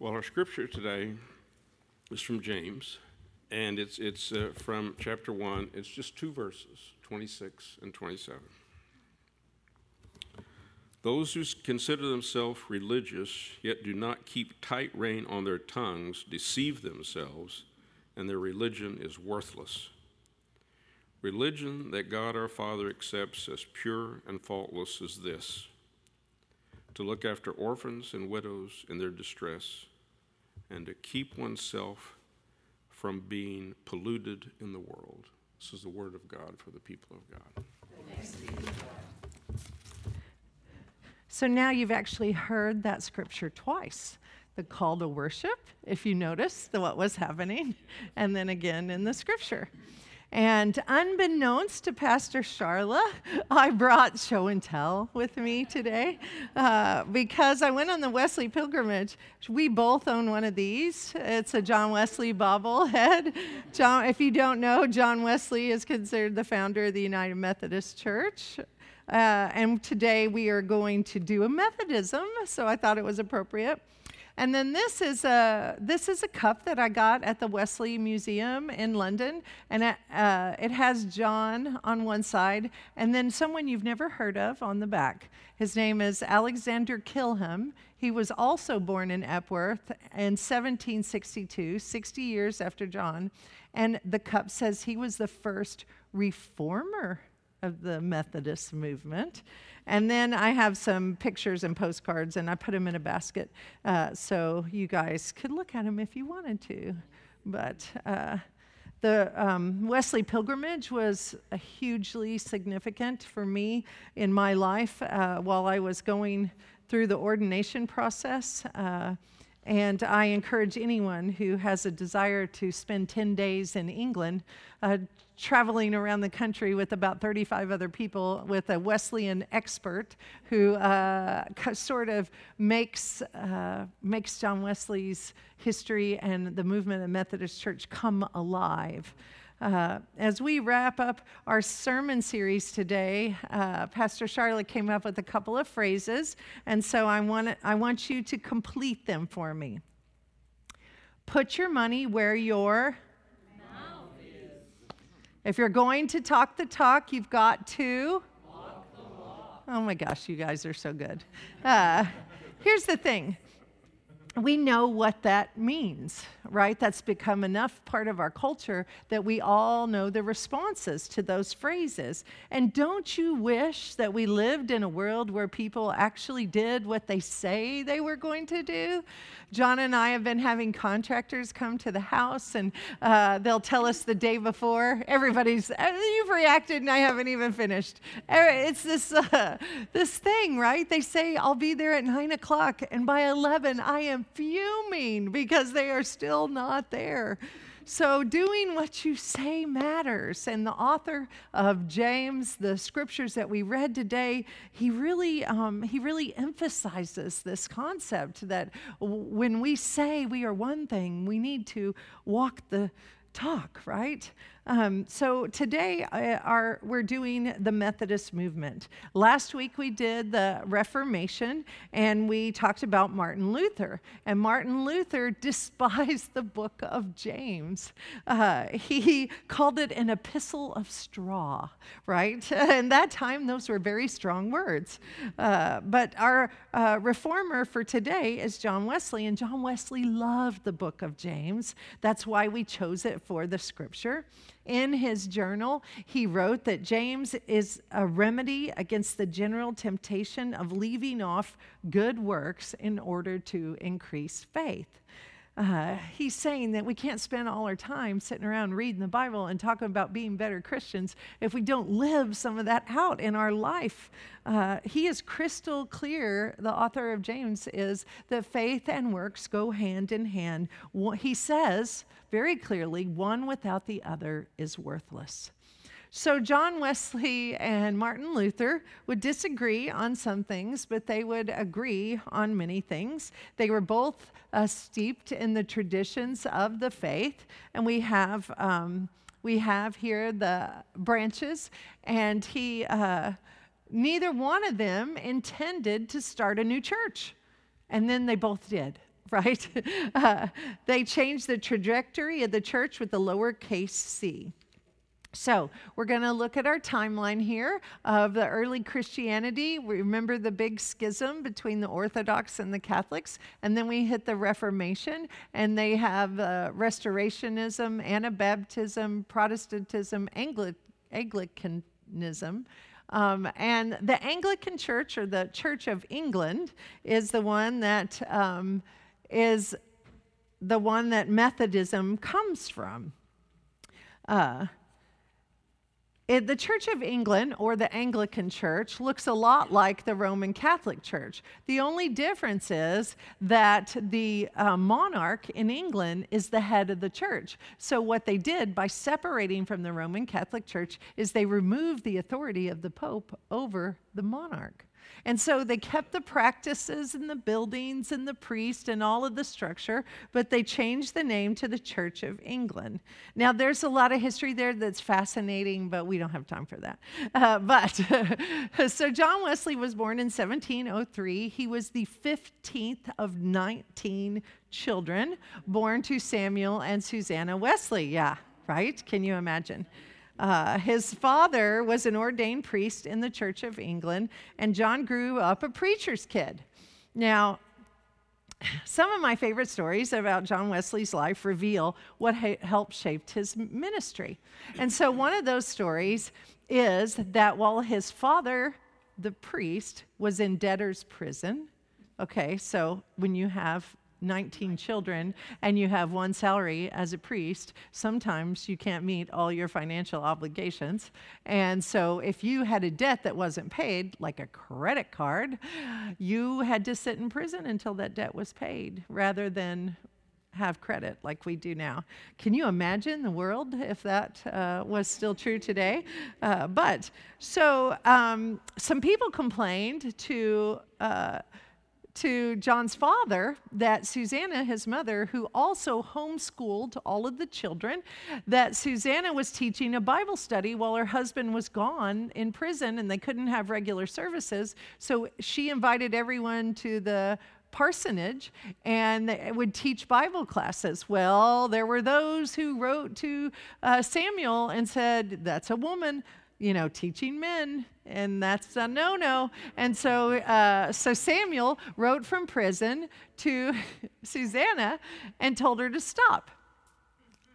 Well, our scripture today is from James, and it's, it's uh, from chapter 1. It's just two verses, 26 and 27. Those who consider themselves religious, yet do not keep tight rein on their tongues, deceive themselves, and their religion is worthless. Religion that God our Father accepts as pure and faultless is this to look after orphans and widows in their distress and to keep oneself from being polluted in the world. This is the word of God for the people of God. So now you've actually heard that scripture twice the call to worship, if you notice the, what was happening, and then again in the scripture. And unbeknownst to Pastor Charla, I brought show and tell with me today uh, because I went on the Wesley pilgrimage. We both own one of these. It's a John Wesley bobblehead. John, if you don't know, John Wesley is considered the founder of the United Methodist Church. Uh, and today we are going to do a Methodism, so I thought it was appropriate. And then this is a this is a cup that I got at the Wesley Museum in London, and it, uh, it has John on one side, and then someone you've never heard of on the back. His name is Alexander Kilham. He was also born in Epworth in 1762, 60 years after John, and the cup says he was the first reformer of the Methodist movement. And then I have some pictures and postcards, and I put them in a basket uh, so you guys could look at them if you wanted to. But uh, the um, Wesley pilgrimage was hugely significant for me in my life uh, while I was going through the ordination process. And I encourage anyone who has a desire to spend 10 days in England uh, traveling around the country with about 35 other people with a Wesleyan expert who uh, sort of makes, uh, makes John Wesley's history and the movement of Methodist Church come alive. Uh, as we wrap up our sermon series today, uh, Pastor Charlotte came up with a couple of phrases, and so I want, I want you to complete them for me. Put your money where your mouth is. if you're going to talk the talk, you've got to. Oh my gosh, you guys are so good. Uh, here's the thing we know what that means, right? That's become enough part of our culture that we all know the responses to those phrases. And don't you wish that we lived in a world where people actually did what they say they were going to do? John and I have been having contractors come to the house and uh, they'll tell us the day before. Everybody's, uh, you've reacted and I haven't even finished. It's this, uh, this thing, right? They say, I'll be there at nine o'clock, and by 11, I am fuming because they are still not there. So, doing what you say matters. And the author of James, the scriptures that we read today, he really, um, he really emphasizes this concept that when we say we are one thing, we need to walk the talk, right? Um, so today uh, our, we're doing the Methodist movement. Last week we did the Reformation and we talked about Martin Luther. And Martin Luther despised the book of James. Uh, he called it an epistle of straw, right? In that time, those were very strong words. Uh, but our uh, reformer for today is John Wesley, and John Wesley loved the book of James. That's why we chose it for the scripture. In his journal, he wrote that James is a remedy against the general temptation of leaving off good works in order to increase faith. Uh, he's saying that we can't spend all our time sitting around reading the Bible and talking about being better Christians if we don't live some of that out in our life. Uh, he is crystal clear, the author of James is, that faith and works go hand in hand. He says very clearly, one without the other is worthless. So, John Wesley and Martin Luther would disagree on some things, but they would agree on many things. They were both uh, steeped in the traditions of the faith, and we have. Um, we have here the branches, and he, uh, neither one of them intended to start a new church. And then they both did. right? Uh, they changed the trajectory of the church with the lowercase c. So, we're going to look at our timeline here of the early Christianity. Remember the big schism between the Orthodox and the Catholics? And then we hit the Reformation, and they have uh, Restorationism, Anabaptism, Protestantism, Angli- Anglicanism. Um, and the Anglican Church, or the Church of England, is the one that um, is the one that Methodism comes from. Uh, it, the Church of England, or the Anglican Church, looks a lot like the Roman Catholic Church. The only difference is that the uh, monarch in England is the head of the church. So, what they did by separating from the Roman Catholic Church is they removed the authority of the Pope over the monarch. And so they kept the practices and the buildings and the priest and all of the structure, but they changed the name to the Church of England. Now, there's a lot of history there that's fascinating, but we don't have time for that. Uh, but so John Wesley was born in 1703. He was the 15th of 19 children born to Samuel and Susanna Wesley. Yeah, right? Can you imagine? Uh, his father was an ordained priest in the Church of England, and John grew up a preacher's kid. Now, some of my favorite stories about John Wesley's life reveal what ha- helped shape his ministry. And so, one of those stories is that while his father, the priest, was in debtor's prison, okay, so when you have 19 children and you have one salary as a priest, sometimes you can't meet all your financial obligations. And so if you had a debt that wasn't paid, like a credit card, you had to sit in prison until that debt was paid rather than have credit like we do now. Can you imagine the world if that uh, was still true today? Uh, but so um, some people complained to. Uh, to John's father that Susanna, his mother, who also homeschooled all of the children, that Susanna was teaching a Bible study while her husband was gone in prison and they couldn't have regular services. So she invited everyone to the parsonage and would teach Bible classes. Well, there were those who wrote to uh, Samuel and said, That's a woman you know, teaching men, and that's a no-no. And so, uh, so Samuel wrote from prison to Susanna and told her to stop.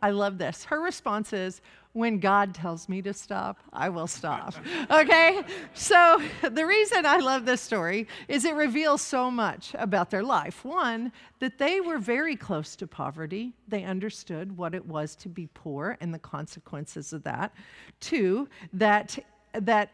I love this. Her response is, when God tells me to stop, I will stop. Okay? So, the reason I love this story is it reveals so much about their life. One, that they were very close to poverty, they understood what it was to be poor and the consequences of that. Two, that, that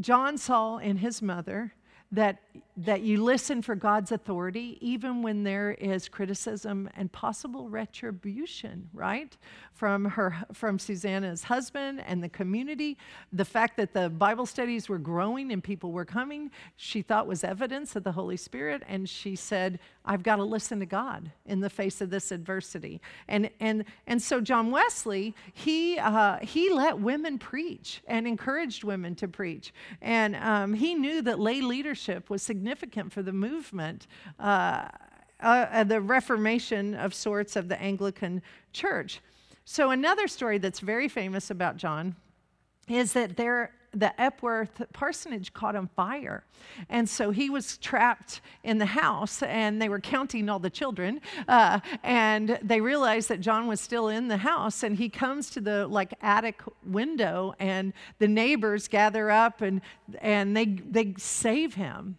John saw in his mother that, that you listen for God's authority even when there is criticism and possible retribution, right? From her from Susanna's husband and the community. The fact that the Bible studies were growing and people were coming, she thought was evidence of the Holy Spirit, and she said, I've got to listen to God in the face of this adversity. And and and so John Wesley, he uh, he let women preach and encouraged women to preach, and um, he knew that lay leadership was significant for the movement. Uh, uh, the Reformation of sorts of the Anglican Church. So, another story that's very famous about John is that there the Epworth parsonage caught on fire. And so he was trapped in the house, and they were counting all the children. Uh, and they realized that John was still in the house, and he comes to the like attic window, and the neighbors gather up and, and they, they save him.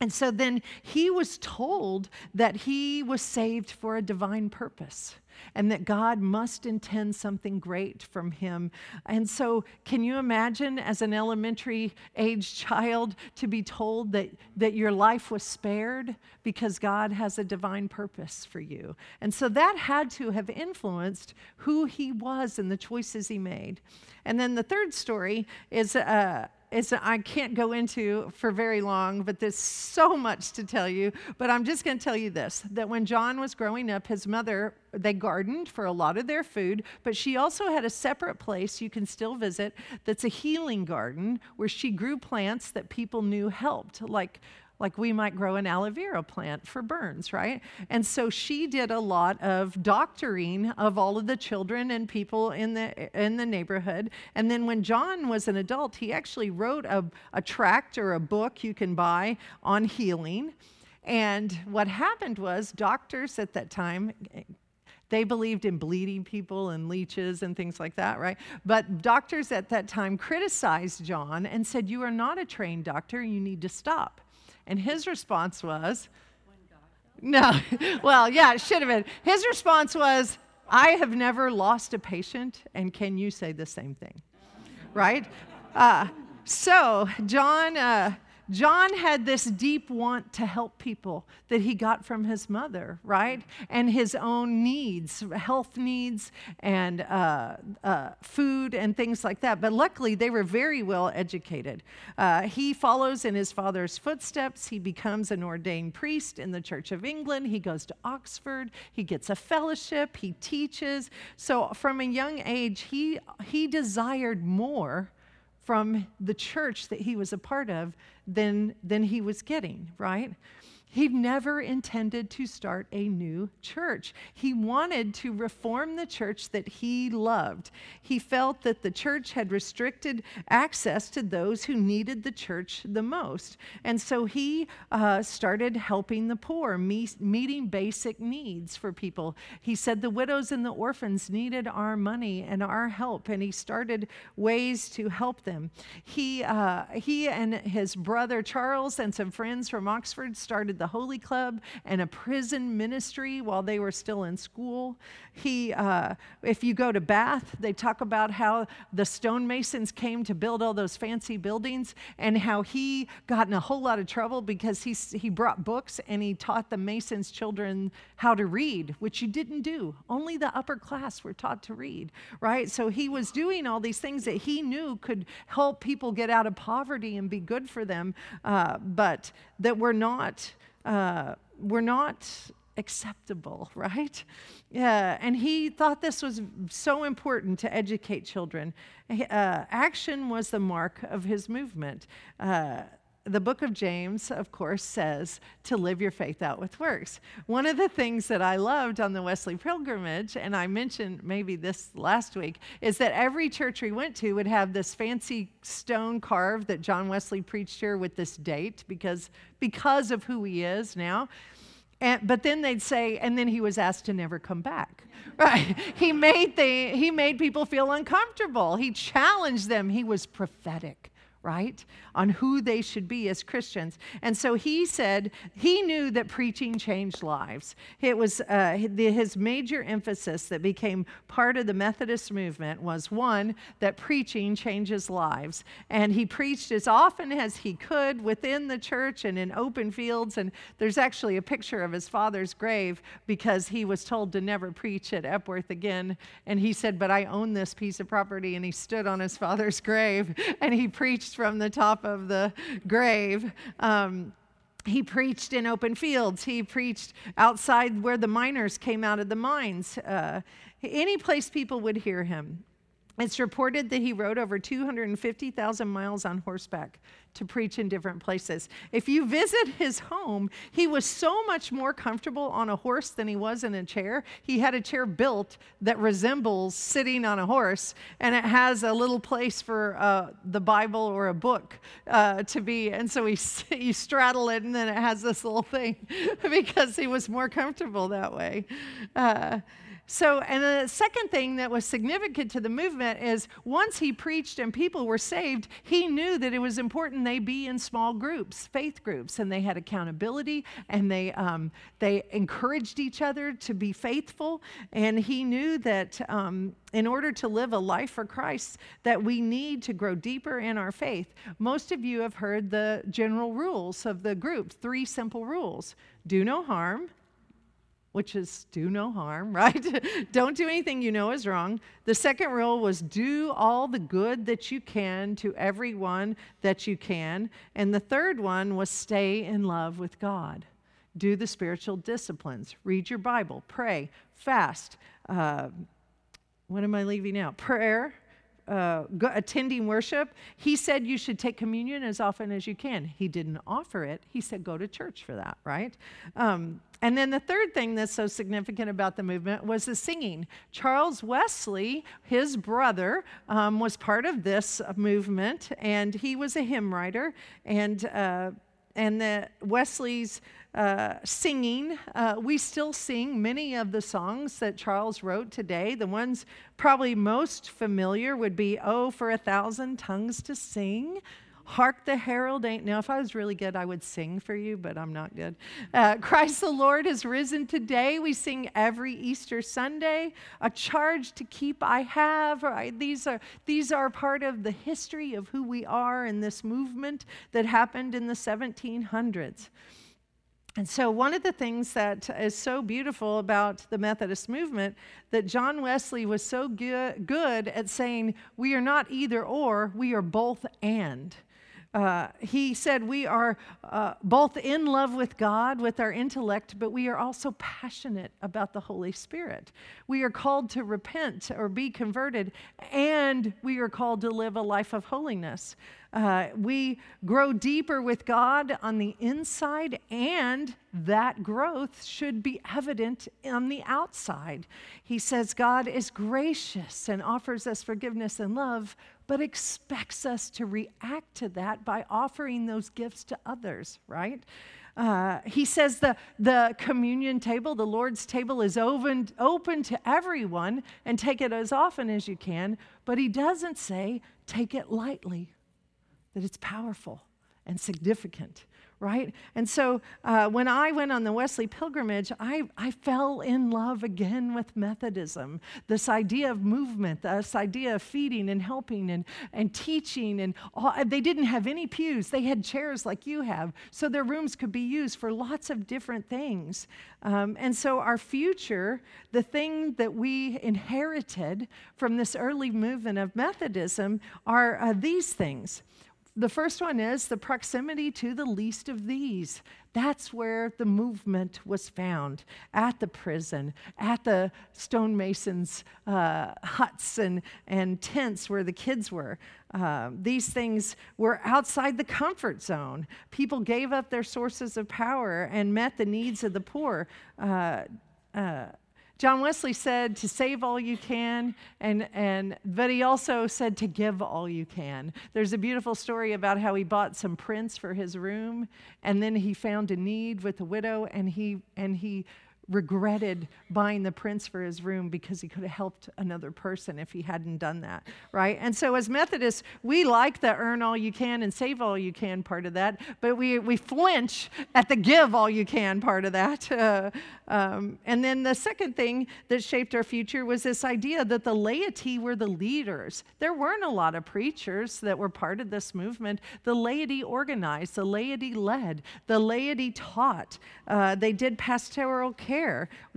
And so then he was told that he was saved for a divine purpose and that God must intend something great from him. And so, can you imagine as an elementary age child to be told that, that your life was spared because God has a divine purpose for you? And so, that had to have influenced who he was and the choices he made. And then the third story is uh, I can't go into for very long, but there's so much to tell you. But I'm just going to tell you this: that when John was growing up, his mother they gardened for a lot of their food, but she also had a separate place you can still visit that's a healing garden where she grew plants that people knew helped, like like we might grow an aloe vera plant for burns, right? And so she did a lot of doctoring of all of the children and people in the in the neighborhood. And then when John was an adult, he actually wrote a, a tract or a book you can buy on healing. And what happened was doctors at that time they believed in bleeding people and leeches and things like that, right? But doctors at that time criticized John and said, You are not a trained doctor, you need to stop. And his response was, No, well, yeah, it should have been. His response was, I have never lost a patient, and can you say the same thing? Right? Uh, so, John. Uh, John had this deep want to help people that he got from his mother, right? And his own needs, health needs, and uh, uh, food and things like that. But luckily, they were very well educated. Uh, he follows in his father's footsteps. He becomes an ordained priest in the Church of England. He goes to Oxford. He gets a fellowship. He teaches. So, from a young age, he, he desired more from the church that he was a part of than, than he was getting, right? He never intended to start a new church. He wanted to reform the church that he loved. He felt that the church had restricted access to those who needed the church the most. And so he uh, started helping the poor, me- meeting basic needs for people. He said the widows and the orphans needed our money and our help, and he started ways to help them. He, uh, he and his brother Charles and some friends from Oxford started the the Holy Club and a prison ministry while they were still in school. He, uh, if you go to Bath, they talk about how the stonemasons came to build all those fancy buildings and how he got in a whole lot of trouble because he, he brought books and he taught the masons' children how to read, which you didn't do. Only the upper class were taught to read, right? So he was doing all these things that he knew could help people get out of poverty and be good for them, uh, but that were not uh, were not acceptable, right? Yeah, and he thought this was so important to educate children. Uh, action was the mark of his movement. Uh, the book of James, of course, says to live your faith out with works. One of the things that I loved on the Wesley pilgrimage, and I mentioned maybe this last week, is that every church we went to would have this fancy stone carved that John Wesley preached here with this date because, because of who he is now. And, but then they'd say, and then he was asked to never come back. Right? He made, the, he made people feel uncomfortable. He challenged them. He was prophetic right? On who they should be as Christians. And so he said he knew that preaching changed lives. It was uh, his major emphasis that became part of the Methodist movement was one, that preaching changes lives. And he preached as often as he could within the church and in open fields. And there's actually a picture of his father's grave because he was told to never preach at Epworth again. And he said, But I own this piece of property. And he stood on his father's grave and he preached from the top of the grave. Um, he preached in open fields. He preached outside where the miners came out of the mines. Uh, any place people would hear him. It's reported that he rode over 250,000 miles on horseback to preach in different places. If you visit his home, he was so much more comfortable on a horse than he was in a chair. He had a chair built that resembles sitting on a horse, and it has a little place for uh, the Bible or a book uh, to be. And so he, you straddle it, and then it has this little thing because he was more comfortable that way. Uh, so, and the second thing that was significant to the movement is once he preached and people were saved, he knew that it was important they be in small groups, faith groups, and they had accountability and they, um, they encouraged each other to be faithful. And he knew that um, in order to live a life for Christ, that we need to grow deeper in our faith. Most of you have heard the general rules of the group three simple rules do no harm which is do no harm, right? Don't do anything you know is wrong. The second rule was do all the good that you can to everyone that you can. And the third one was stay in love with God. Do the spiritual disciplines, read your Bible, pray, fast. Uh, what am I leaving out? Prayer, uh, attending worship, he said you should take communion as often as you can. He didn't offer it. He said go to church for that, right? Um, and then the third thing that's so significant about the movement was the singing. Charles Wesley, his brother, um, was part of this movement, and he was a hymn writer. And uh, and the Wesley's uh, singing. Uh, we still sing many of the songs that Charles wrote today. The ones probably most familiar would be "Oh, for a thousand tongues to sing." Hark the herald ain't. Now, if I was really good, I would sing for you, but I'm not good. Uh, Christ the Lord has risen today. We sing every Easter Sunday. A charge to keep I have. Right? These are these are part of the history of who we are in this movement that happened in the 1700s. And so, one of the things that is so beautiful about the Methodist movement that John Wesley was so good, at saying, we are not either or, we are both and. Uh, he said, We are uh, both in love with God, with our intellect, but we are also passionate about the Holy Spirit. We are called to repent or be converted, and we are called to live a life of holiness. Uh, we grow deeper with God on the inside, and that growth should be evident on the outside. He says God is gracious and offers us forgiveness and love, but expects us to react to that by offering those gifts to others, right? Uh, he says the, the communion table, the Lord's table, is open, open to everyone and take it as often as you can, but he doesn't say take it lightly, that it's powerful and significant right? And so uh, when I went on the Wesley pilgrimage, I, I fell in love again with Methodism. This idea of movement, this idea of feeding and helping and, and teaching. And all, they didn't have any pews, they had chairs like you have. So their rooms could be used for lots of different things. Um, and so our future, the thing that we inherited from this early movement of Methodism, are uh, these things. The first one is the proximity to the least of these. That's where the movement was found at the prison, at the stonemasons' uh, huts and, and tents where the kids were. Uh, these things were outside the comfort zone. People gave up their sources of power and met the needs of the poor. Uh, uh John Wesley said to save all you can, and, and, but he also said to give all you can. There's a beautiful story about how he bought some prints for his room, and then he found a need with a widow, and he, and he regretted buying the prints for his room because he could have helped another person if he hadn't done that, right? And so as Methodists, we like the earn all you can and save all you can part of that, but we, we flinch at the give all you can part of that. Uh, um, and then the second thing that shaped our future was this idea that the laity were the leaders. There weren't a lot of preachers that were part of this movement. The laity organized, the laity led, the laity taught. Uh, they did pastoral care.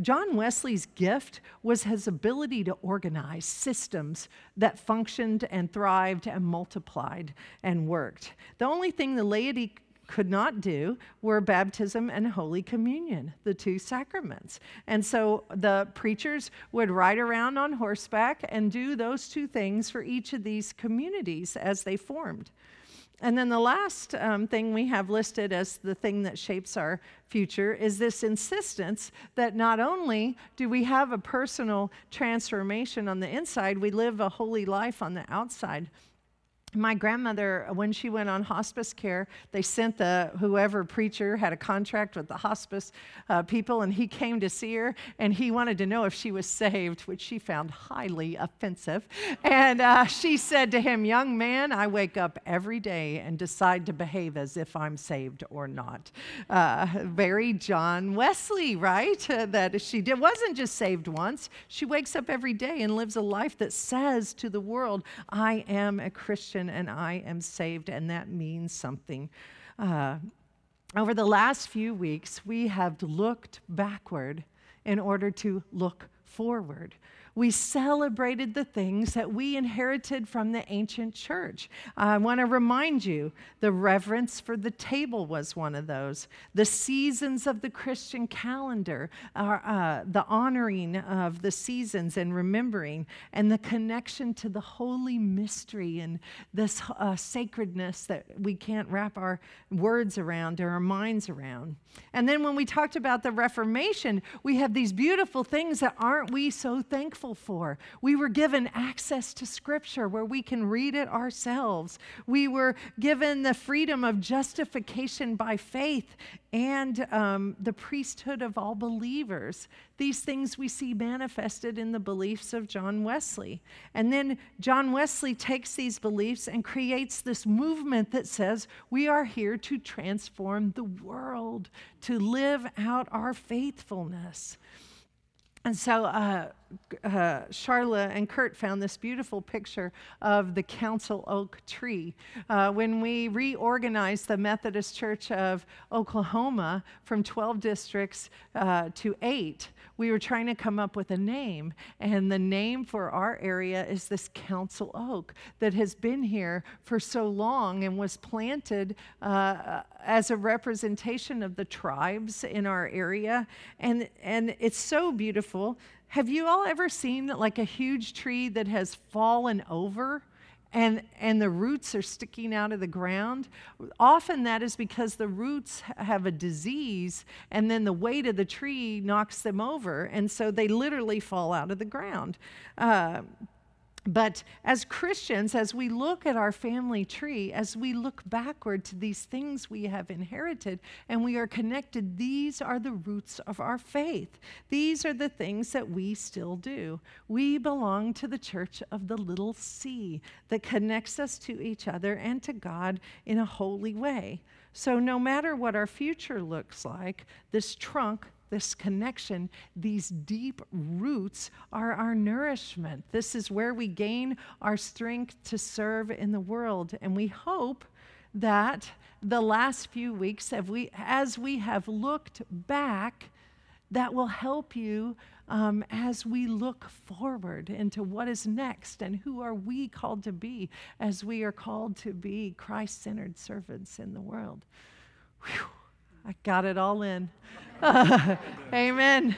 John Wesley's gift was his ability to organize systems that functioned and thrived and multiplied and worked. The only thing the laity could not do were baptism and Holy Communion, the two sacraments. And so the preachers would ride around on horseback and do those two things for each of these communities as they formed. And then the last um, thing we have listed as the thing that shapes our future is this insistence that not only do we have a personal transformation on the inside, we live a holy life on the outside my grandmother when she went on hospice care they sent the whoever preacher had a contract with the hospice uh, people and he came to see her and he wanted to know if she was saved which she found highly offensive. And uh, she said to him young man i wake up every day and decide to behave as if i'm saved or not. Uh, very john wesley right? That she did wasn't just saved once. She wakes up every day and lives a life that says to the world i am a christian Christian and I am saved, and that means something. Uh, over the last few weeks, we have looked backward in order to look forward. We celebrated the things that we inherited from the ancient church. I want to remind you the reverence for the table was one of those. The seasons of the Christian calendar, are, uh, the honoring of the seasons and remembering, and the connection to the holy mystery and this uh, sacredness that we can't wrap our words around or our minds around. And then when we talked about the Reformation, we have these beautiful things that aren't we so thankful for? We were given access to Scripture where we can read it ourselves. We were given the freedom of justification by faith and um, the priesthood of all believers. These things we see manifested in the beliefs of John Wesley. And then John Wesley takes these beliefs and creates this movement that says we are here to transform the world, to live out our faithfulness. And so uh, uh, Charla and Kurt found this beautiful picture of the council oak tree. Uh, when we reorganized the Methodist Church of Oklahoma from 12 districts uh, to eight, we were trying to come up with a name. And the name for our area is this council oak that has been here for so long and was planted uh, as a representation of the tribes in our area. And, and it's so beautiful have you all ever seen like a huge tree that has fallen over? and, and the roots are sticking out of the ground. Often that is because the roots have a disease, and then the weight of the tree knocks them over, and so they literally fall out of the ground. Uh, but as Christians, as we look at our family tree, as we look backward to these things we have inherited and we are connected, these are the roots of our faith. These are the things that we still do. We belong to the church of the little c that connects us to each other and to God in a holy way. So, no matter what our future looks like, this trunk this connection, these deep roots are our nourishment. This is where we gain our strength to serve in the world. And we hope that the last few weeks, we, as we have looked back, that will help you um, as we look forward into what is next and who are we called to be as we are called to be Christ centered servants in the world. Whew. I got it all in. Amen.